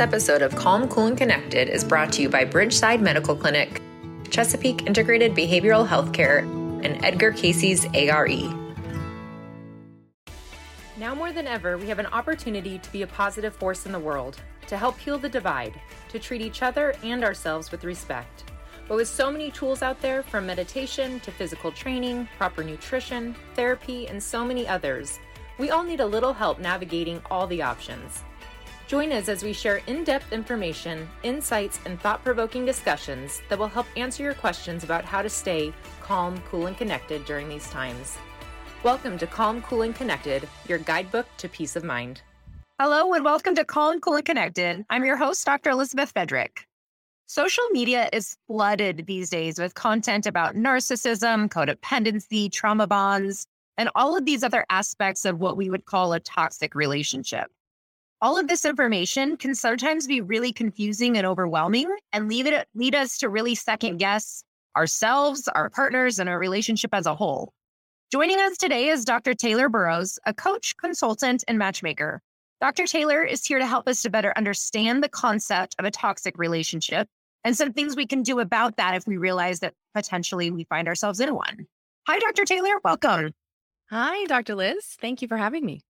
This episode of Calm, Cool, and Connected is brought to you by Bridgeside Medical Clinic, Chesapeake Integrated Behavioral Healthcare, and Edgar Cayce's ARE. Now more than ever, we have an opportunity to be a positive force in the world, to help heal the divide, to treat each other and ourselves with respect. But with so many tools out there, from meditation to physical training, proper nutrition, therapy, and so many others, we all need a little help navigating all the options. Join us as we share in depth information, insights, and thought provoking discussions that will help answer your questions about how to stay calm, cool, and connected during these times. Welcome to Calm, Cool, and Connected, your guidebook to peace of mind. Hello, and welcome to Calm, Cool, and Connected. I'm your host, Dr. Elizabeth Fedrick. Social media is flooded these days with content about narcissism, codependency, trauma bonds, and all of these other aspects of what we would call a toxic relationship. All of this information can sometimes be really confusing and overwhelming and lead, it, lead us to really second guess ourselves, our partners, and our relationship as a whole. Joining us today is Dr. Taylor Burrowes, a coach, consultant, and matchmaker. Dr. Taylor is here to help us to better understand the concept of a toxic relationship and some things we can do about that if we realize that potentially we find ourselves in one. Hi, Dr. Taylor. Welcome. Hi, Dr. Liz. Thank you for having me.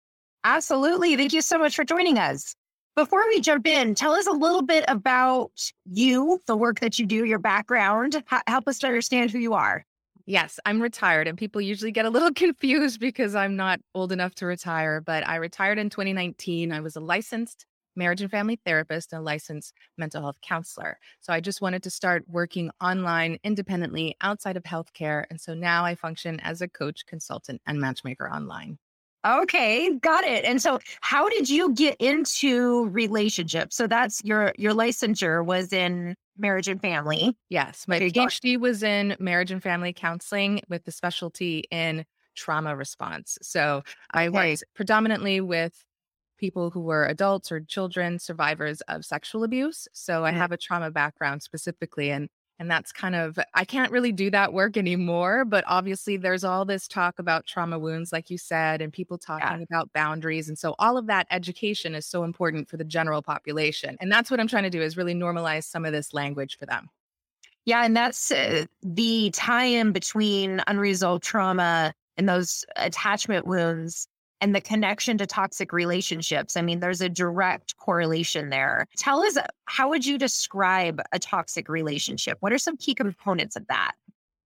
Absolutely. Thank you so much for joining us. Before we jump in, tell us a little bit about you, the work that you do, your background. H- help us to understand who you are. Yes, I'm retired, and people usually get a little confused because I'm not old enough to retire. But I retired in 2019. I was a licensed marriage and family therapist and a licensed mental health counselor. So I just wanted to start working online independently outside of healthcare. And so now I function as a coach, consultant, and matchmaker online. Okay, got it. And so how did you get into relationships? So that's your your licensure was in marriage and family. Yes, my PhD was in marriage and family counseling with the specialty in trauma response. So I okay. worked predominantly with people who were adults or children survivors of sexual abuse. So I mm-hmm. have a trauma background specifically and and that's kind of I can't really do that work anymore, but obviously there's all this talk about trauma wounds like you said and people talking yeah. about boundaries and so all of that education is so important for the general population. And that's what I'm trying to do is really normalize some of this language for them. Yeah, and that's uh, the tie in between unresolved trauma and those attachment wounds and the connection to toxic relationships. I mean, there's a direct correlation there. Tell us, uh, how would you describe a toxic relationship? What are some key components of that?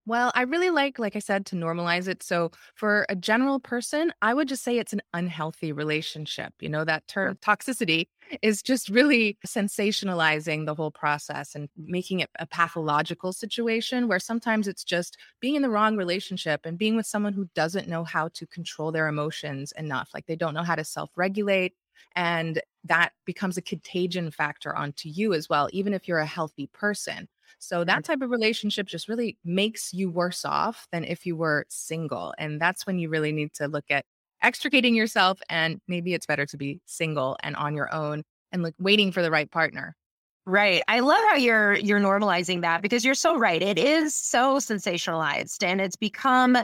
Well, I really like, like I said, to normalize it. So, for a general person, I would just say it's an unhealthy relationship. You know, that term mm. toxicity is just really sensationalizing the whole process and making it a pathological situation where sometimes it's just being in the wrong relationship and being with someone who doesn't know how to control their emotions enough. Like they don't know how to self regulate. And that becomes a contagion factor onto you as well, even if you're a healthy person. So that mm. type of relationship just really makes you worse off than if you were single. And that's when you really need to look at extricating yourself and maybe it's better to be single and on your own and like waiting for the right partner. Right. I love how you're you're normalizing that because you're so right. It is so sensationalized and it's become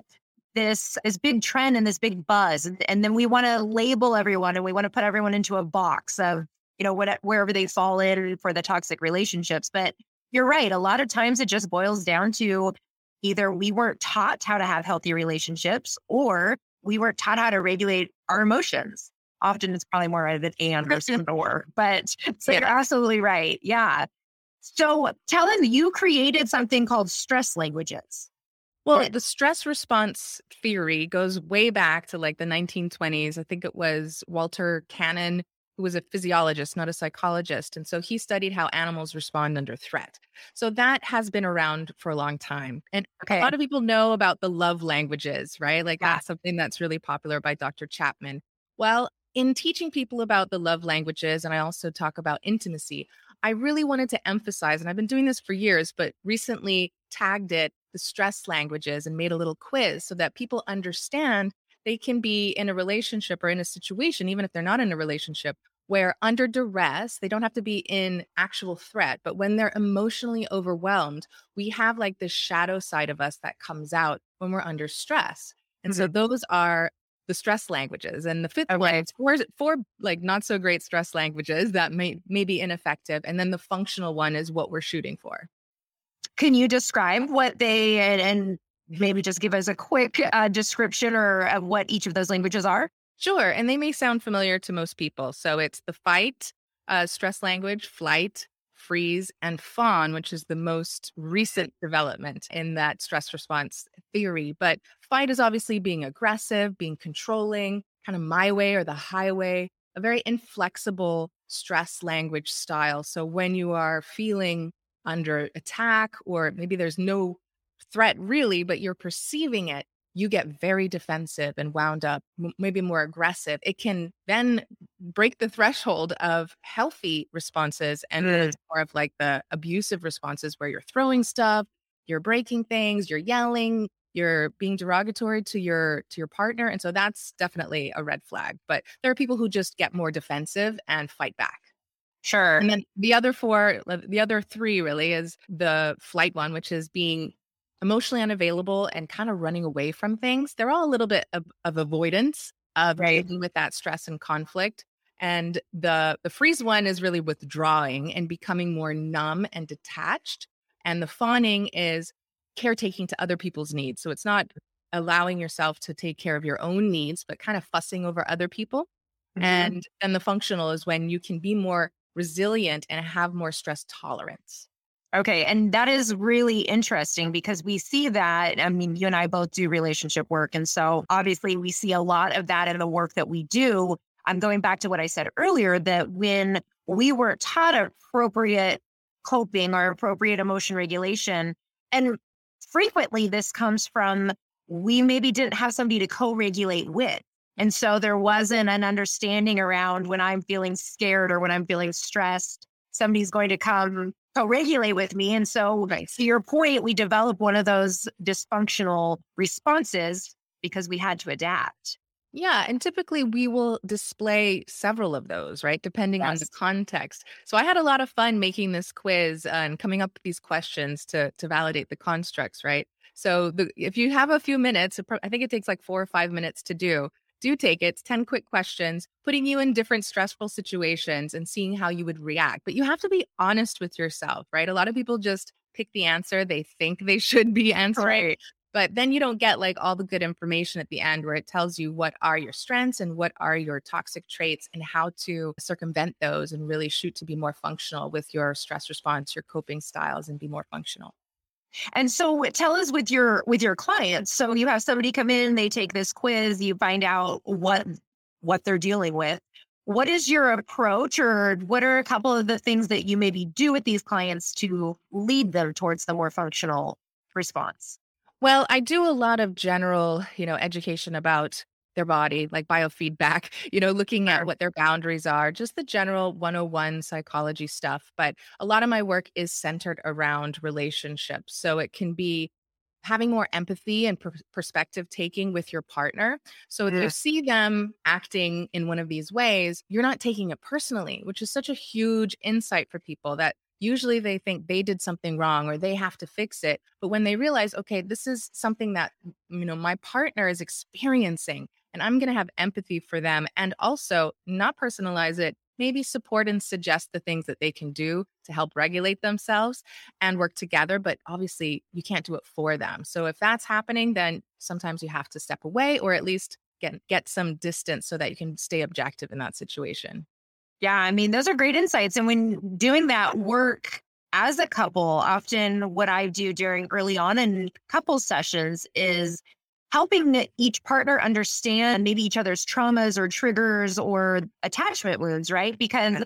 this this big trend and this big buzz and, and then we want to label everyone and we want to put everyone into a box of you know what wherever they fall in for the toxic relationships but you're right. A lot of times it just boils down to either we weren't taught how to have healthy relationships or we weren't taught how to regulate our emotions. Often it's probably more of an and versus an or, but so yeah. you're absolutely right. Yeah. So tell them you created something called stress languages. Well, the stress response theory goes way back to like the 1920s. I think it was Walter Cannon who was a physiologist, not a psychologist. And so he studied how animals respond under threat. So that has been around for a long time. And okay. a lot of people know about the love languages, right? Like yeah. that's something that's really popular by Dr. Chapman. Well, in teaching people about the love languages, and I also talk about intimacy, I really wanted to emphasize, and I've been doing this for years, but recently tagged it the stress languages and made a little quiz so that people understand they can be in a relationship or in a situation, even if they're not in a relationship, where under duress, they don't have to be in actual threat, but when they're emotionally overwhelmed, we have like this shadow side of us that comes out when we're under stress. And mm-hmm. so those are the stress languages. And the fifth okay. one is four, four like not so great stress languages that may, may be ineffective. And then the functional one is what we're shooting for. Can you describe what they and, and maybe just give us a quick uh, description or of what each of those languages are? Sure. And they may sound familiar to most people. So it's the fight, uh, stress language, flight, freeze, and fawn, which is the most recent development in that stress response theory. But fight is obviously being aggressive, being controlling, kind of my way or the highway, a very inflexible stress language style. So when you are feeling under attack, or maybe there's no threat really, but you're perceiving it, you get very defensive and wound up, m- maybe more aggressive. It can then break the threshold of healthy responses and mm. more of like the abusive responses where you're throwing stuff, you're breaking things, you're yelling, you're being derogatory to your to your partner and so that's definitely a red flag but there are people who just get more defensive and fight back sure and then the other four the other three really is the flight one which is being emotionally unavailable and kind of running away from things. They're all a little bit of, of avoidance of right. dealing with that stress and conflict. And the the freeze one is really withdrawing and becoming more numb and detached. And the fawning is caretaking to other people's needs. So it's not allowing yourself to take care of your own needs, but kind of fussing over other people. Mm-hmm. And then the functional is when you can be more resilient and have more stress tolerance. Okay. And that is really interesting because we see that. I mean, you and I both do relationship work. And so obviously we see a lot of that in the work that we do. I'm going back to what I said earlier that when we weren't taught appropriate coping or appropriate emotion regulation, and frequently this comes from we maybe didn't have somebody to co regulate with. And so there wasn't an understanding around when I'm feeling scared or when I'm feeling stressed, somebody's going to come co-regulate with me. And so right. to your point, we developed one of those dysfunctional responses because we had to adapt. Yeah. And typically we will display several of those, right? Depending yes. on the context. So I had a lot of fun making this quiz uh, and coming up with these questions to, to validate the constructs, right? So the, if you have a few minutes, I think it takes like four or five minutes to do do take it. It's 10 quick questions, putting you in different stressful situations and seeing how you would react. But you have to be honest with yourself, right? A lot of people just pick the answer they think they should be answering. Right. But then you don't get like all the good information at the end where it tells you what are your strengths and what are your toxic traits and how to circumvent those and really shoot to be more functional with your stress response, your coping styles, and be more functional. And so tell us with your with your clients. So you have somebody come in, they take this quiz, you find out what what they're dealing with. What is your approach or what are a couple of the things that you maybe do with these clients to lead them towards the more functional response? Well, I do a lot of general, you know, education about their body, like biofeedback, you know, looking at what their boundaries are, just the general 101 psychology stuff. But a lot of my work is centered around relationships. So it can be having more empathy and per- perspective taking with your partner. So if you mm. see them acting in one of these ways, you're not taking it personally, which is such a huge insight for people that usually they think they did something wrong or they have to fix it but when they realize okay this is something that you know my partner is experiencing and I'm going to have empathy for them and also not personalize it, maybe support and suggest the things that they can do to help regulate themselves and work together. But obviously, you can't do it for them. So if that's happening, then sometimes you have to step away or at least get, get some distance so that you can stay objective in that situation. Yeah, I mean, those are great insights. And when doing that work as a couple, often what I do during early on in couple sessions is helping each partner understand maybe each other's traumas or triggers or attachment wounds, right? Because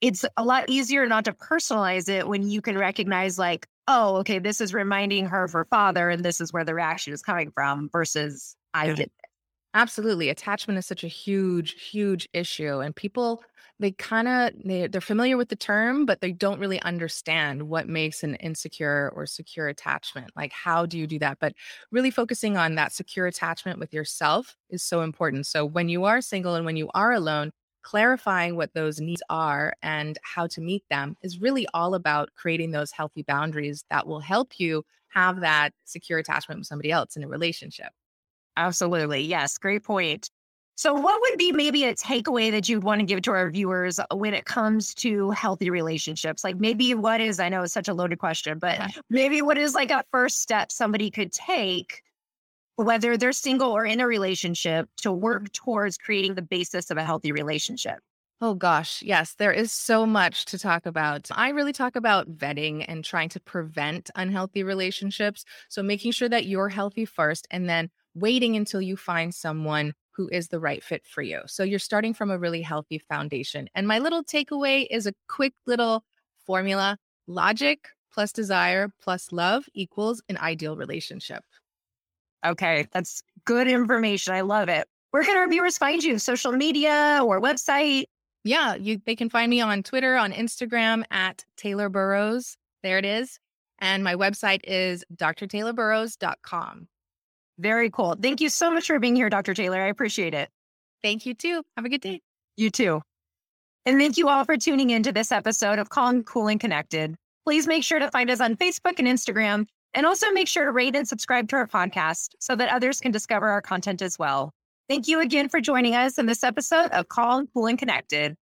it's a lot easier not to personalize it when you can recognize, like, oh, okay, this is reminding her of her father, and this is where the reaction is coming from versus I did Absolutely. Attachment is such a huge, huge issue. And people they kind of they, they're familiar with the term but they don't really understand what makes an insecure or secure attachment like how do you do that but really focusing on that secure attachment with yourself is so important so when you are single and when you are alone clarifying what those needs are and how to meet them is really all about creating those healthy boundaries that will help you have that secure attachment with somebody else in a relationship Absolutely. Yes. Great point. So, what would be maybe a takeaway that you'd want to give to our viewers uh, when it comes to healthy relationships? Like, maybe what is, I know it's such a loaded question, but maybe what is like a first step somebody could take, whether they're single or in a relationship, to work towards creating the basis of a healthy relationship? Oh gosh, yes, there is so much to talk about. I really talk about vetting and trying to prevent unhealthy relationships. So, making sure that you're healthy first and then waiting until you find someone who is the right fit for you. So you're starting from a really healthy foundation. And my little takeaway is a quick little formula logic plus desire plus love equals an ideal relationship. Okay, that's good information. I love it. Where can our viewers find you? Social media or website? Yeah, you they can find me on Twitter, on Instagram at Taylor Burrowes. There it is. And my website is drtaylorburrowes.com. Very cool. Thank you so much for being here, Dr. Taylor. I appreciate it. Thank you too. Have a good day. You too. And thank you all for tuning into this episode of Calm, Cool, and Connected. Please make sure to find us on Facebook and Instagram, and also make sure to rate and subscribe to our podcast so that others can discover our content as well. Thank you again for joining us in this episode of Calm, Cool, and Connected.